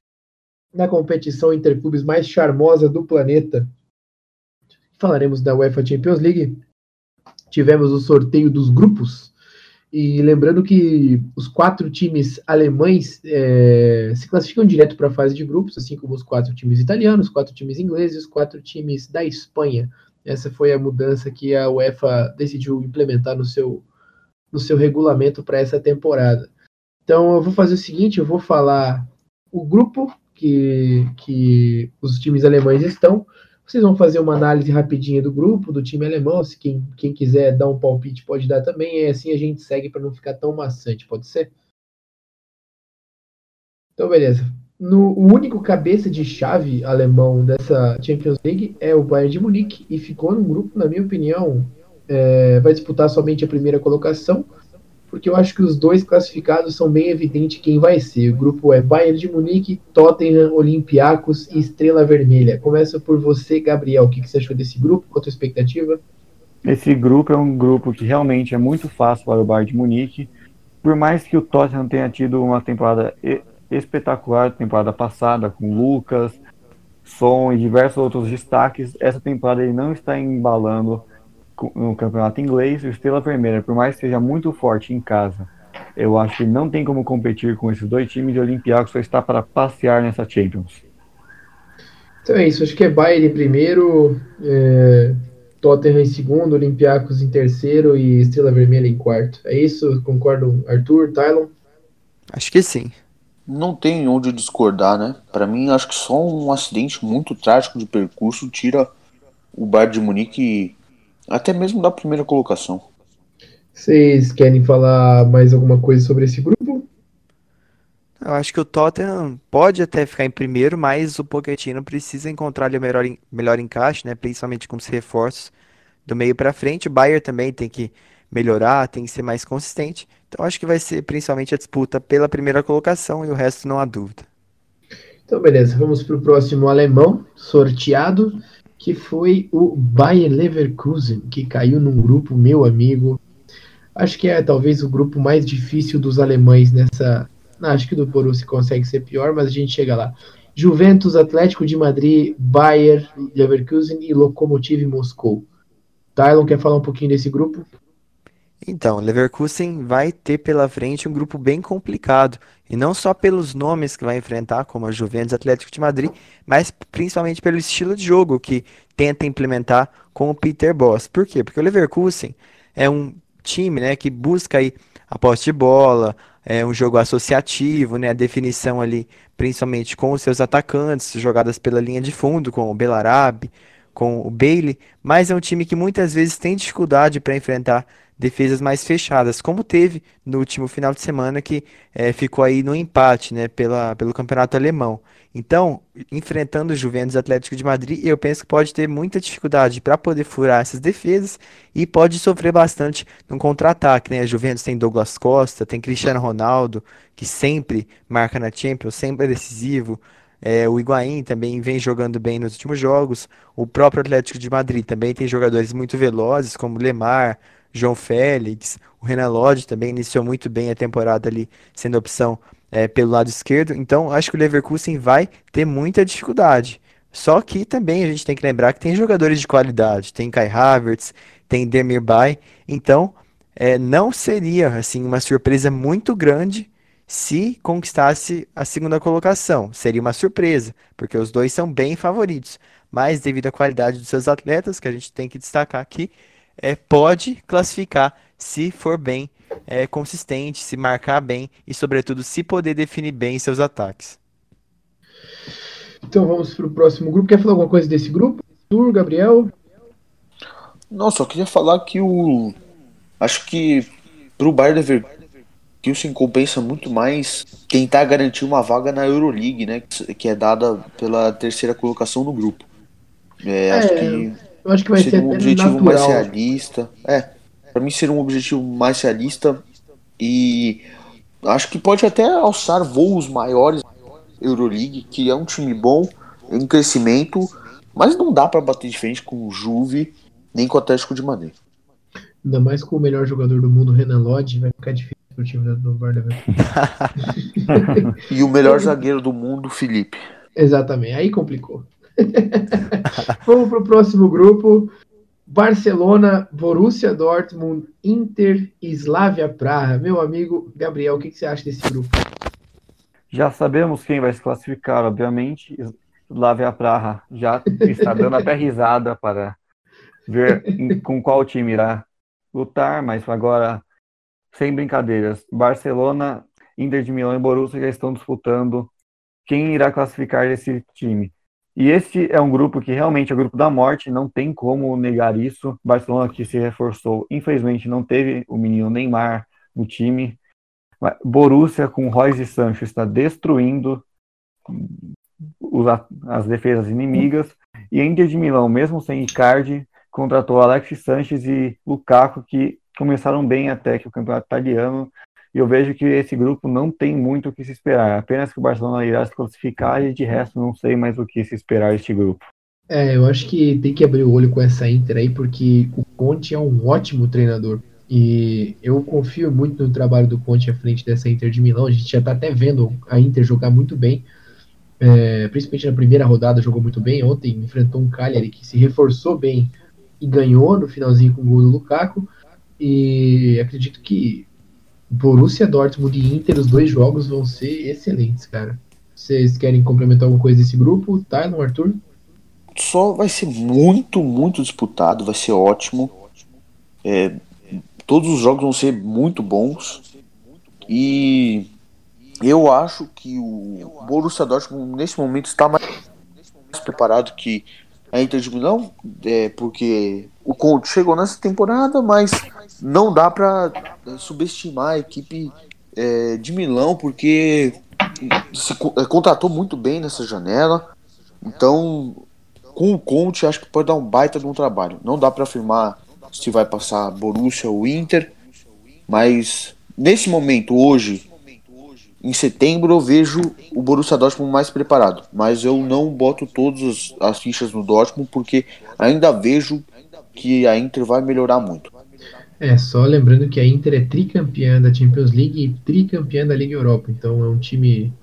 S1: na competição interclubes mais charmosa do planeta. Falaremos da UEFA Champions League. Tivemos o sorteio dos grupos. E lembrando que os quatro times alemães eh, se classificam direto para a fase de grupos, assim como os quatro times italianos, os quatro times ingleses os quatro times da Espanha. Essa foi a mudança que a UEFA decidiu implementar no seu, no seu regulamento para essa temporada. Então eu vou fazer o seguinte, eu vou falar o grupo que, que os times alemães estão. Vocês vão fazer uma análise rapidinha do grupo, do time alemão. Se quem, quem quiser dar um palpite pode dar também. E assim a gente segue para não ficar tão maçante, pode ser? Então, beleza. No, o único cabeça de chave alemão dessa Champions League é o Bayern de Munique e ficou num grupo, na minha opinião, é, vai disputar somente a primeira colocação, porque eu acho que os dois classificados são bem evidentes quem vai ser. O grupo é Bayern de Munique, Tottenham, Olympiacos e Estrela Vermelha. Começa por você, Gabriel. O que, que você achou desse grupo? Qual a tua expectativa?
S3: Esse grupo é um grupo que realmente é muito fácil para o Bayern de Munique. Por mais que o Tottenham tenha tido uma temporada espetacular temporada passada com Lucas, Son e diversos outros destaques, essa temporada ele não está embalando no campeonato inglês. O Estrela Vermelha, por mais que seja muito forte em casa, eu acho que não tem como competir com esses dois times. E o Olympiacos só está para passear nessa Champions.
S1: Então é isso. Acho que é Bayern em primeiro, é, Tottenham em segundo, Olympiacos em terceiro e Estrela Vermelha em quarto. É isso? Concordam, Arthur, Tylon?
S4: Acho que sim.
S2: Não tem onde discordar, né? Pra mim, acho que só um acidente muito trágico de percurso tira o Bayern de Munique até mesmo da primeira colocação.
S1: Vocês querem falar mais alguma coisa sobre esse grupo?
S4: Eu acho que o Tottenham pode até ficar em primeiro, mas o Pochettino precisa encontrar ali o melhor, melhor encaixe, né? Principalmente com os reforços do meio para frente. O Bayern também tem que melhorar, tem que ser mais consistente. Então acho que vai ser principalmente a disputa pela primeira colocação e o resto não há dúvida.
S1: Então beleza, vamos para o próximo alemão sorteado, que foi o Bayer Leverkusen, que caiu num grupo, meu amigo. Acho que é talvez o grupo mais difícil dos alemães nessa. Acho que do Borussia consegue ser pior, mas a gente chega lá. Juventus, Atlético de Madrid, Bayer Leverkusen e Lokomotiv Moscou. Tylon quer falar um pouquinho desse grupo?
S4: Então, Leverkusen vai ter pela frente um grupo bem complicado, e não só pelos nomes que vai enfrentar, como a Juventus Atlético de Madrid, mas principalmente pelo estilo de jogo que tenta implementar com o Peter Boss. Por quê? Porque o Leverkusen é um time, né, que busca aí a posse de bola, é um jogo associativo, né, a definição ali, principalmente com os seus atacantes, jogadas pela linha de fundo, com o Belarabe, com o Bailey, mas é um time que muitas vezes tem dificuldade para enfrentar defesas mais fechadas, como teve no último final de semana que é, ficou aí no empate, né, pela, pelo campeonato alemão. Então, enfrentando o Juventus Atlético de Madrid, eu penso que pode ter muita dificuldade para poder furar essas defesas e pode sofrer bastante no contra-ataque. Né? A Juventus tem Douglas Costa, tem Cristiano Ronaldo, que sempre marca na Champions, sempre é decisivo. É, o Higuaín também vem jogando bem nos últimos jogos. O próprio Atlético de Madrid também tem jogadores muito velozes, como Lemar, João Félix, o Renan Lodge também iniciou muito bem a temporada ali, sendo opção é, pelo lado esquerdo. Então, acho que o Leverkusen vai ter muita dificuldade. Só que também a gente tem que lembrar que tem jogadores de qualidade. Tem Kai Havertz, tem Demir Bay. Então, é, não seria assim uma surpresa muito grande se conquistasse a segunda colocação. Seria uma surpresa, porque os dois são bem favoritos. Mas devido à qualidade dos seus atletas, que a gente tem que destacar aqui, é, pode classificar se for bem é, consistente, se marcar bem e, sobretudo, se poder definir bem seus ataques.
S1: Então vamos para o próximo grupo. Quer falar alguma coisa desse grupo? Arthur, Gabriel?
S2: Não, só queria falar que o. Acho que para o Bayern Leverkusen compensa muito mais tentar garantir uma vaga na Euroleague, né? Que é dada pela terceira colocação no grupo. É, é, acho que
S1: eu acho que vai
S2: seria
S1: ser
S2: um objetivo
S1: natural.
S2: mais realista. É, para mim seria um objetivo mais realista e acho que pode até alçar voos maiores Euroleague, que é um time bom, em crescimento, mas não dá para bater de frente com o Juve nem com o Atlético de Madrid.
S1: Ainda mais com o melhor jogador do mundo, Renan Lodge, vai ficar difícil pro time do Bayern
S2: E o melhor zagueiro do mundo, Felipe.
S1: Exatamente, aí complicou. Vamos para o próximo grupo. Barcelona, Borussia Dortmund, Inter e Slavia Praha. Meu amigo Gabriel, o que, que, você acha desse grupo?
S3: Já sabemos quem vai se classificar, obviamente. Slavia Praha já está dando até risada para ver com qual time irá lutar, mas agora, sem brincadeiras, Barcelona, Inter de Milão e Borussia já estão disputando quem irá classificar esse time. E este é um grupo que realmente é o grupo da morte, não tem como negar isso. Barcelona que se reforçou, infelizmente não teve o menino Neymar no time. Borussia com Royce e Sancho está destruindo as defesas inimigas. E Inter de Milão, mesmo sem Icardi, contratou Alex Sanches e Lukaku, que começaram bem até que o campeonato italiano e eu vejo que esse grupo não tem muito o que se esperar. Apenas que o Barcelona irá se classificar e de resto não sei mais o que se esperar deste grupo.
S1: É, eu acho que tem que abrir o olho com essa Inter aí, porque o Conte é um ótimo treinador. E eu confio muito no trabalho do Conte à frente dessa Inter de Milão. A gente já está até vendo a Inter jogar muito bem. É, principalmente na primeira rodada jogou muito bem. Ontem enfrentou um Cagliari que se reforçou bem e ganhou no finalzinho com o gol do Lukaku. E acredito que Borussia Dortmund e Inter, os dois jogos vão ser excelentes, cara. Vocês querem complementar alguma coisa desse grupo? Tylon, Arthur?
S2: Só vai ser muito, muito disputado, vai ser ótimo. É, todos os jogos vão ser muito bons. E eu acho que o Borussia Dortmund nesse momento está mais preparado que a Inter de Milão, é, porque o Conte chegou nessa temporada, mas não dá para subestimar a equipe é, de Milão, porque se é, contratou muito bem nessa janela. Então, com o Conte, acho que pode dar um baita de um trabalho. Não dá para afirmar se vai passar Borussia ou Inter, mas nesse momento, hoje, em setembro, eu vejo o Borussia Dortmund mais preparado. Mas eu não boto todas as fichas no Dortmund, porque ainda vejo que a Inter vai melhorar muito.
S1: É, só lembrando que a Inter é tricampeã da Champions League e tricampeã da Liga Europa, então é um time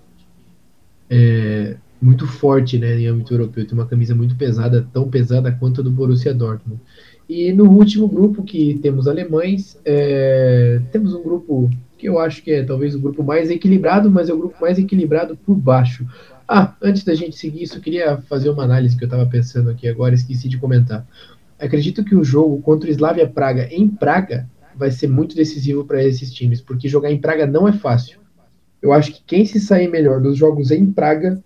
S1: é, muito forte né, em âmbito europeu, tem uma camisa muito pesada, tão pesada quanto a do Borussia Dortmund. E no último grupo que temos alemães, é, temos um grupo que eu acho que é talvez o grupo mais equilibrado, mas é o grupo mais equilibrado por baixo. Ah, antes da gente seguir isso, eu queria fazer uma análise que eu estava pensando aqui agora, esqueci de comentar acredito que o jogo contra o Slavia Praga em Praga vai ser muito decisivo para esses times, porque jogar em Praga não é fácil. Eu acho que quem se sair melhor dos jogos em Praga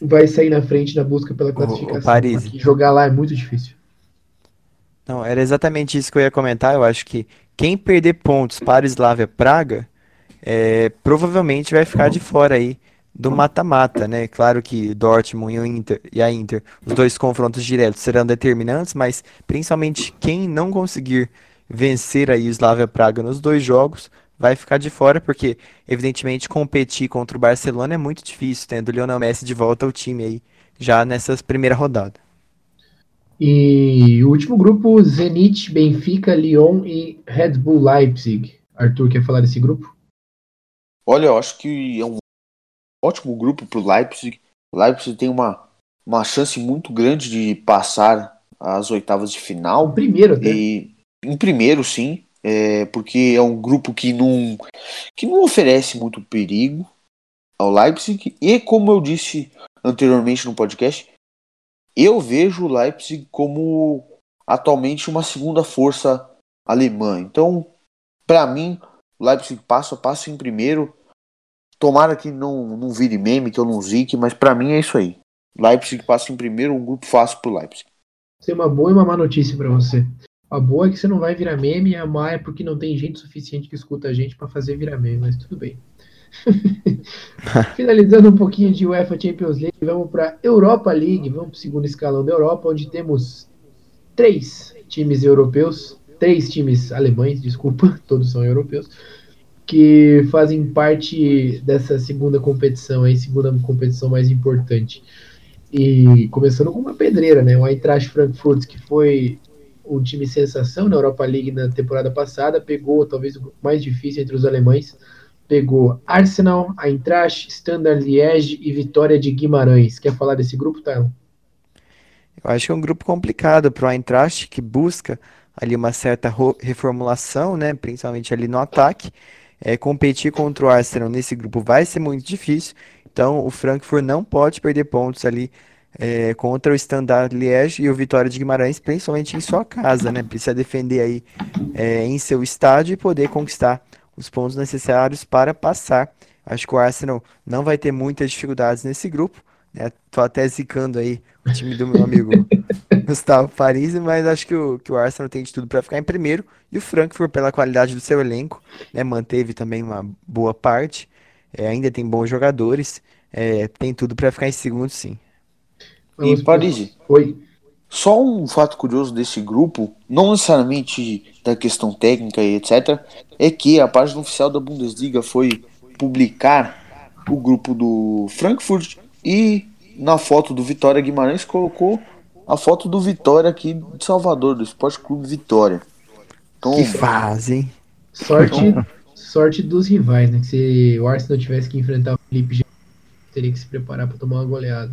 S1: vai sair na frente na busca pela classificação. O, Paris. Porque jogar lá é muito difícil.
S4: Não, era exatamente isso que eu ia comentar. Eu acho que quem perder pontos para o Slavia Praga é, provavelmente vai ficar de fora aí do mata-mata, né? Claro que Dortmund e, o Inter, e a Inter, os dois confrontos diretos serão determinantes, mas principalmente quem não conseguir vencer aí o Slavia Praga nos dois jogos vai ficar de fora, porque evidentemente competir contra o Barcelona é muito difícil, tendo o Lionel Messi de volta ao time aí já nessas primeira rodada.
S1: E o último grupo, Zenit, Benfica, Lyon e Red Bull Leipzig. Arthur, quer falar desse grupo?
S2: Olha, eu acho que é um ótimo grupo para o Leipzig. O Leipzig tem uma, uma chance muito grande de passar as oitavas de final.
S1: Em primeiro, né?
S2: E, em primeiro, sim. É, porque é um grupo que não, que não oferece muito perigo ao Leipzig. E como eu disse anteriormente no podcast, eu vejo o Leipzig como atualmente uma segunda força alemã. Então, para mim, o Leipzig passa, passa em primeiro. Tomara que não, não vire meme, que eu não zique, mas para mim é isso aí. Leipzig passa em primeiro, um grupo fácil pro Leipzig.
S1: Tem uma boa e uma má notícia para você. A boa é que você não vai virar meme, a má é porque não tem gente suficiente que escuta a gente para fazer virar meme, mas tudo bem. Finalizando um pouquinho de UEFA Champions League, vamos para Europa League, vamos para o segundo escalão da Europa, onde temos três times europeus, três times alemães, desculpa, todos são europeus, que fazem parte dessa segunda competição, aí, segunda competição mais importante. E começando com uma pedreira, né? O Eintracht Frankfurt, que foi um time sensação na Europa League na temporada passada, pegou talvez o mais difícil entre os alemães, pegou Arsenal, Eintracht, Standard Liège e Vitória de Guimarães. Quer falar desse grupo, Tylon?
S4: Eu acho que é um grupo complicado para o Eintracht, que busca ali uma certa reformulação, né, principalmente ali no ataque, é, competir contra o Arsenal nesse grupo vai ser muito difícil. Então o Frankfurt não pode perder pontos ali é, contra o Standard Liège e o Vitória de Guimarães, principalmente em sua casa, né? Precisa defender aí é, em seu estádio e poder conquistar os pontos necessários para passar. Acho que o Arsenal não vai ter muitas dificuldades nesse grupo. Né? Tô até zicando aí o time do meu amigo Gustavo Paris, mas acho que o, que o Arsenal tem de tudo para ficar em primeiro. E o Frankfurt, pela qualidade do seu elenco, né, manteve também uma boa parte. É, ainda tem bons jogadores. É, tem tudo para ficar em segundo, sim.
S2: E Paris, Oi. Só um fato curioso desse grupo, não necessariamente da questão técnica e etc., é que a página oficial da Bundesliga foi publicar o grupo do Frankfurt e na foto do Vitória Guimarães colocou a foto do Vitória aqui de Salvador, do Esporte Clube Vitória.
S4: Então, que fase,
S1: Sorte, então, sorte dos rivais, né? Que se o Arsenal tivesse que enfrentar o Felipe, teria que se preparar para tomar uma goleada.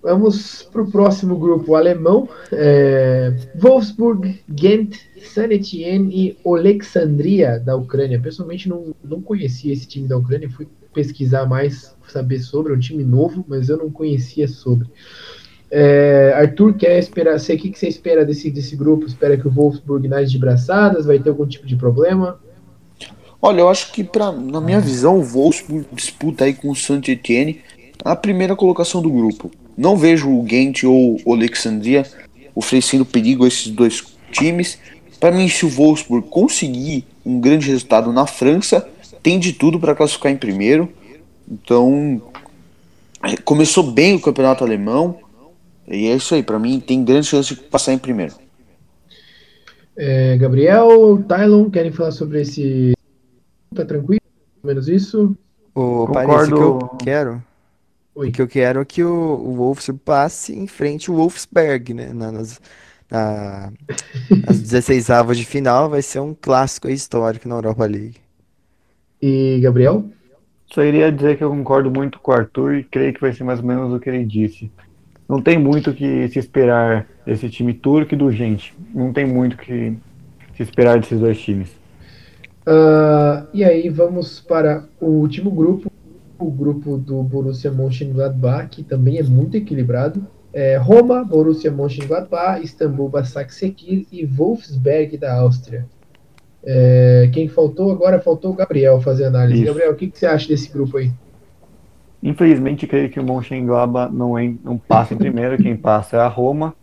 S1: Vamos para o próximo grupo alemão. É, Wolfsburg, Ghent, Saint Etienne e Alexandria da Ucrânia. Pessoalmente não, não conhecia esse time da Ucrânia, fui pesquisar mais, saber sobre, é um time novo, mas eu não conhecia sobre. É, Arthur, quer esperar? Sei o que, que você espera desse, desse grupo? Espera que o Wolfsburg nasce de braçadas? Vai ter algum tipo de problema?
S2: Olha, eu acho que, pra, na minha visão, o Wolfsburg disputa aí com o Saint Etienne a primeira colocação do grupo. Não vejo o Ghent ou o Alexandria oferecendo perigo a esses dois times. Para mim, se o Wolfsburg conseguir um grande resultado na França, tem de tudo para classificar em primeiro. Então, é, começou bem o campeonato alemão. E é isso aí, para mim tem grande chance de passar em primeiro.
S1: É, Gabriel, Tylon, querem falar sobre esse. Tá tranquilo? Menos isso?
S4: O
S3: Concordo.
S4: Que eu quero,
S1: Oi.
S4: o que eu quero é que o, o Wolves passe em frente o Wolfsberg, né? na- nas, na, nas 16 avos de final vai ser um clássico histórico na Europa League.
S1: E Gabriel?
S3: Só iria dizer que eu concordo muito com o Arthur e creio que vai ser mais ou menos o que ele disse. Não tem muito o que se esperar desse time turco e do gente. Não tem muito o que se esperar desses dois times.
S1: Ah, e aí vamos para o último grupo, o grupo do Borussia Mönchengladbach, que também é muito equilibrado. É Roma, Borussia Mönchengladbach, Istambul, Başakşehir e Wolfsberg da Áustria. É, quem faltou agora? Faltou o Gabriel fazer análise.
S3: Isso.
S1: Gabriel, o que, que você acha desse grupo aí?
S3: Infelizmente, creio que o Mönchengladbach não, en- não passa em primeiro. Quem passa é a Roma,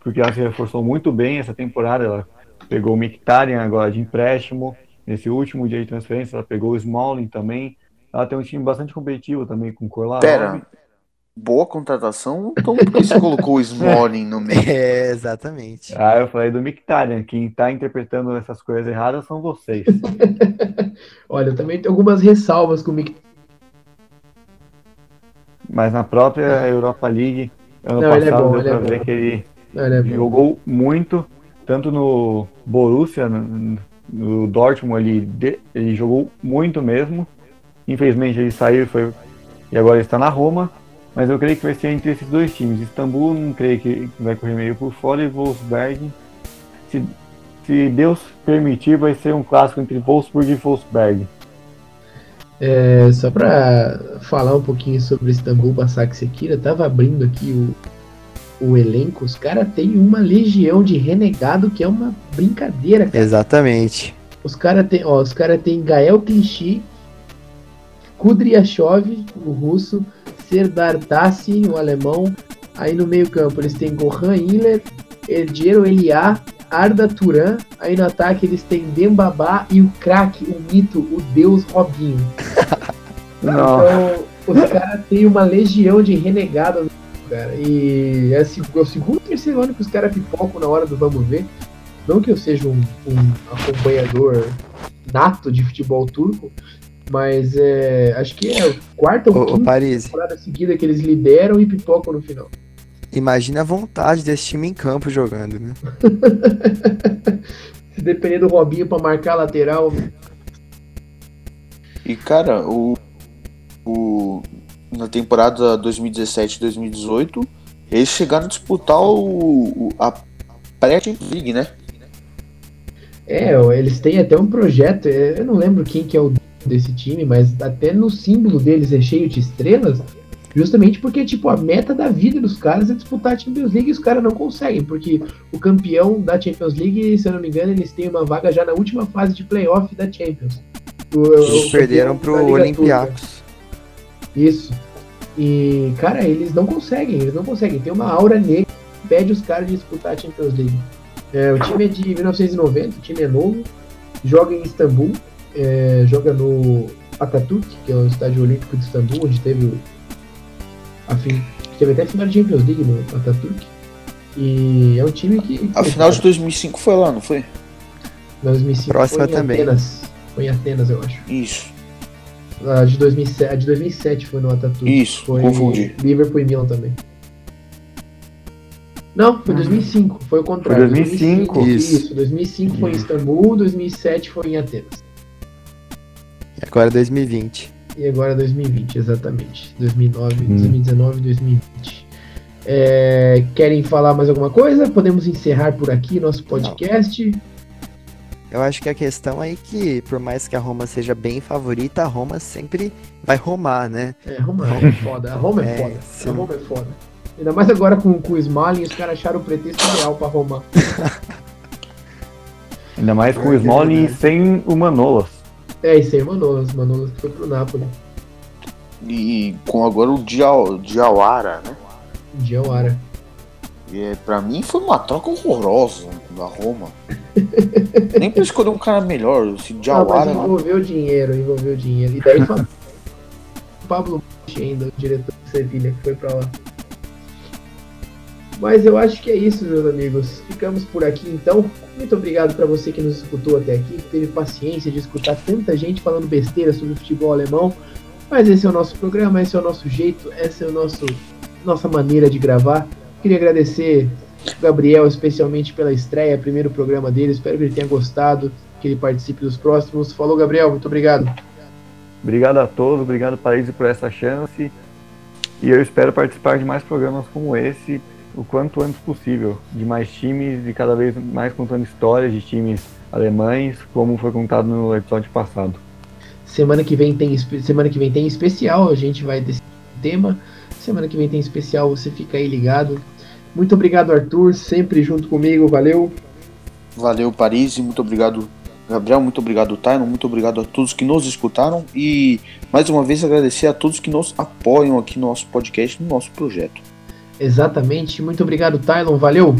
S3: porque ela se reforçou muito bem essa temporada. Ela pegou o Mkhitaryan agora de empréstimo. Nesse último dia de transferência, ela pegou o Smalling também. Ela tem um time bastante competitivo também com o Kolarov.
S2: Pera, boa contratação, então por que você colocou o Smalling no meio?
S4: É, exatamente.
S3: Ah, eu falei do Mkhitaryan. Quem tá interpretando essas coisas erradas são vocês.
S1: Olha, eu também tenho algumas ressalvas com o Mick.
S3: Mas na própria Europa League, ano
S1: Não, ele é
S3: passado,
S1: bom,
S3: deu
S1: ele é
S3: pra
S1: bom.
S3: ver que ele
S1: ele é bom.
S3: jogou muito, tanto no Borussia, no, no Dortmund, ele, ele jogou muito mesmo. Infelizmente ele saiu e, foi, e agora está na Roma. Mas eu creio que vai ser entre esses dois times. Istambul não creio que vai correr meio por fora e Wolfsberg. Se, se Deus permitir, vai ser um clássico entre Wolfsburg e Wolfsberg.
S1: É, só para falar um pouquinho sobre Istambul Başakşehir, eu tava abrindo aqui o, o elenco, os caras têm uma legião de renegado que é uma brincadeira, cara.
S4: Exatamente.
S1: Os caras têm, ó, os têm Gael Clichy, Kudryashov, o russo, Serdar Tassin, o alemão. Aí no meio-campo eles têm Gohan Hiller, Ergero Eliá, Arda Turan. Aí no ataque eles têm Dembabá e o craque, o mito, o deus Robinho. Então, os caras têm uma legião de renegado, cara. E é, é o segundo, terceiro ano que os caras pipocam na hora do vamos ver. Não que eu seja um, um acompanhador nato de futebol turco, mas é, acho que é a quarta ou
S4: Ô,
S1: quinta temporada seguida que eles lideram e pipocam no final.
S4: imagina a vontade desse time em campo jogando, né?
S1: Se depender do Robinho pra marcar a lateral,
S2: E cara, o, o na temporada 2017-2018, eles chegaram a disputar o, o- a pré-Champions League, né?
S1: É, eles têm até um projeto, é, eu não lembro quem que é o desse time, mas até no símbolo deles é cheio de estrelas, justamente porque, tipo, a meta da vida dos caras é disputar a Champions League e os caras não conseguem, porque o campeão da Champions League, se eu não me engano, eles têm uma vaga já na última fase de playoff da Champions. O-
S4: Eles perderam pro. Olympiacos.
S1: Isso. E, cara, eles não conseguem, eles não conseguem. Tem uma aura negra que impede os caras de disputar a Champions League. É, o time é de 1990, o time é novo, joga em Istambul, é, joga no Atatürk, que é o estádio olímpico de Istambul, onde teve a fin- teve até a final de Champions League no Atatürk. E é um time que.
S2: A final de 2005 foi lá, não foi?
S1: 2005
S4: Próxima
S1: foi em
S4: também.
S1: Atenas. Foi em Atenas, eu acho.
S2: Isso,
S1: A de 2007, a de 2007 foi no Atatürk.
S2: isso,
S1: Foi
S2: confundi.
S1: Liverpool e Milan também. Não, foi 2005, foi o contrário.
S3: Foi 2005?
S1: Isso, 2005 foi em Istambul, 2007 foi em Atenas.
S4: E agora é 2020.
S1: E agora 2020, exatamente. 2009,
S3: Hum.
S1: 2019, 2020. É, querem falar mais alguma coisa? Podemos encerrar por aqui nosso podcast.
S4: Eu acho que a questão é que, por mais que a Roma seja bem favorita, a Roma sempre vai romar, né?
S1: É, Roma é foda. A Roma é,
S4: É,
S1: foda.
S4: sim.
S1: A Roma é foda. Ainda mais agora com, com o Smalling, os caras acharam o pretexto ideal pra Roma.
S3: Ainda mais com o
S4: É
S3: Smalling sem o Manolas.
S1: É, isso aí, Manolas. Manolas foi pro Napoli.
S2: E com agora o Diawara, né?
S1: Diawara.
S2: É, pra mim foi uma troca horrorosa da Roma. Nem pra escolher um cara melhor, esse Diawara.
S1: envolveu dinheiro, envolveu dinheiro. E daí foi o Pablo ainda, o diretor de Sevilha, que foi pra lá. Mas eu acho que é isso, meus amigos. Ficamos por aqui então. Muito obrigado para você que nos escutou até aqui, que teve paciência de escutar tanta gente falando besteira sobre o futebol alemão. Mas esse é o nosso programa, esse é o nosso jeito, essa é nosso nossa maneira de gravar. Queria agradecer o Gabriel especialmente pela estreia, primeiro programa dele. Espero que ele tenha gostado, que ele participe dos próximos. Falou, Gabriel, muito obrigado.
S3: Obrigado a todos, obrigado Paris por essa chance. E eu espero participar de mais programas como esse o quanto antes possível, de mais times e cada vez mais contando histórias de times alemães, como foi contado no episódio passado.
S1: Semana que vem tem semana que vem tem especial, a gente vai decidir o tema. Semana que vem tem especial, você fica aí ligado. Muito obrigado, Arthur, sempre junto comigo, valeu.
S2: Valeu, Paris, e muito obrigado, Gabriel, muito obrigado, Tyron, muito obrigado a todos que nos escutaram e mais uma vez agradecer a todos que nos apoiam aqui no nosso podcast, no nosso projeto.
S1: Exatamente, muito obrigado, Tylon, valeu.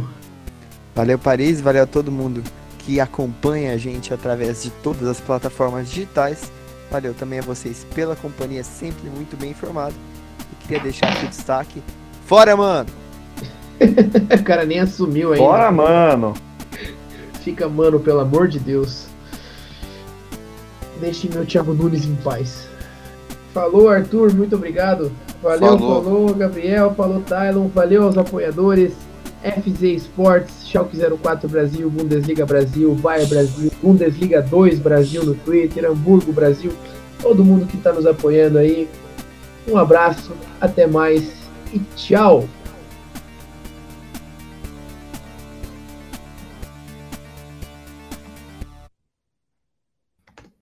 S4: Valeu, Paris, valeu a todo mundo que acompanha a gente através de todas as plataformas digitais. Valeu também a vocês pela companhia, sempre muito bem informado. E queria deixar aqui o destaque. Fora, mano!
S1: O cara nem assumiu ainda.
S3: Bora, mano!
S1: Fica, mano, pelo amor de Deus. Deixe meu Thiago Nunes em paz. Falou, Arthur, muito obrigado. Valeu,
S2: Falou.
S1: falou, Gabriel, falou, Tylon, valeu aos apoiadores. FZ Sports, Schalke 04 Brasil, Bundesliga Brasil, Bayer Brasil, Bundesliga 2 Brasil no Twitter, Hamburgo Brasil, todo mundo que está nos apoiando aí. Um abraço, até mais e tchau!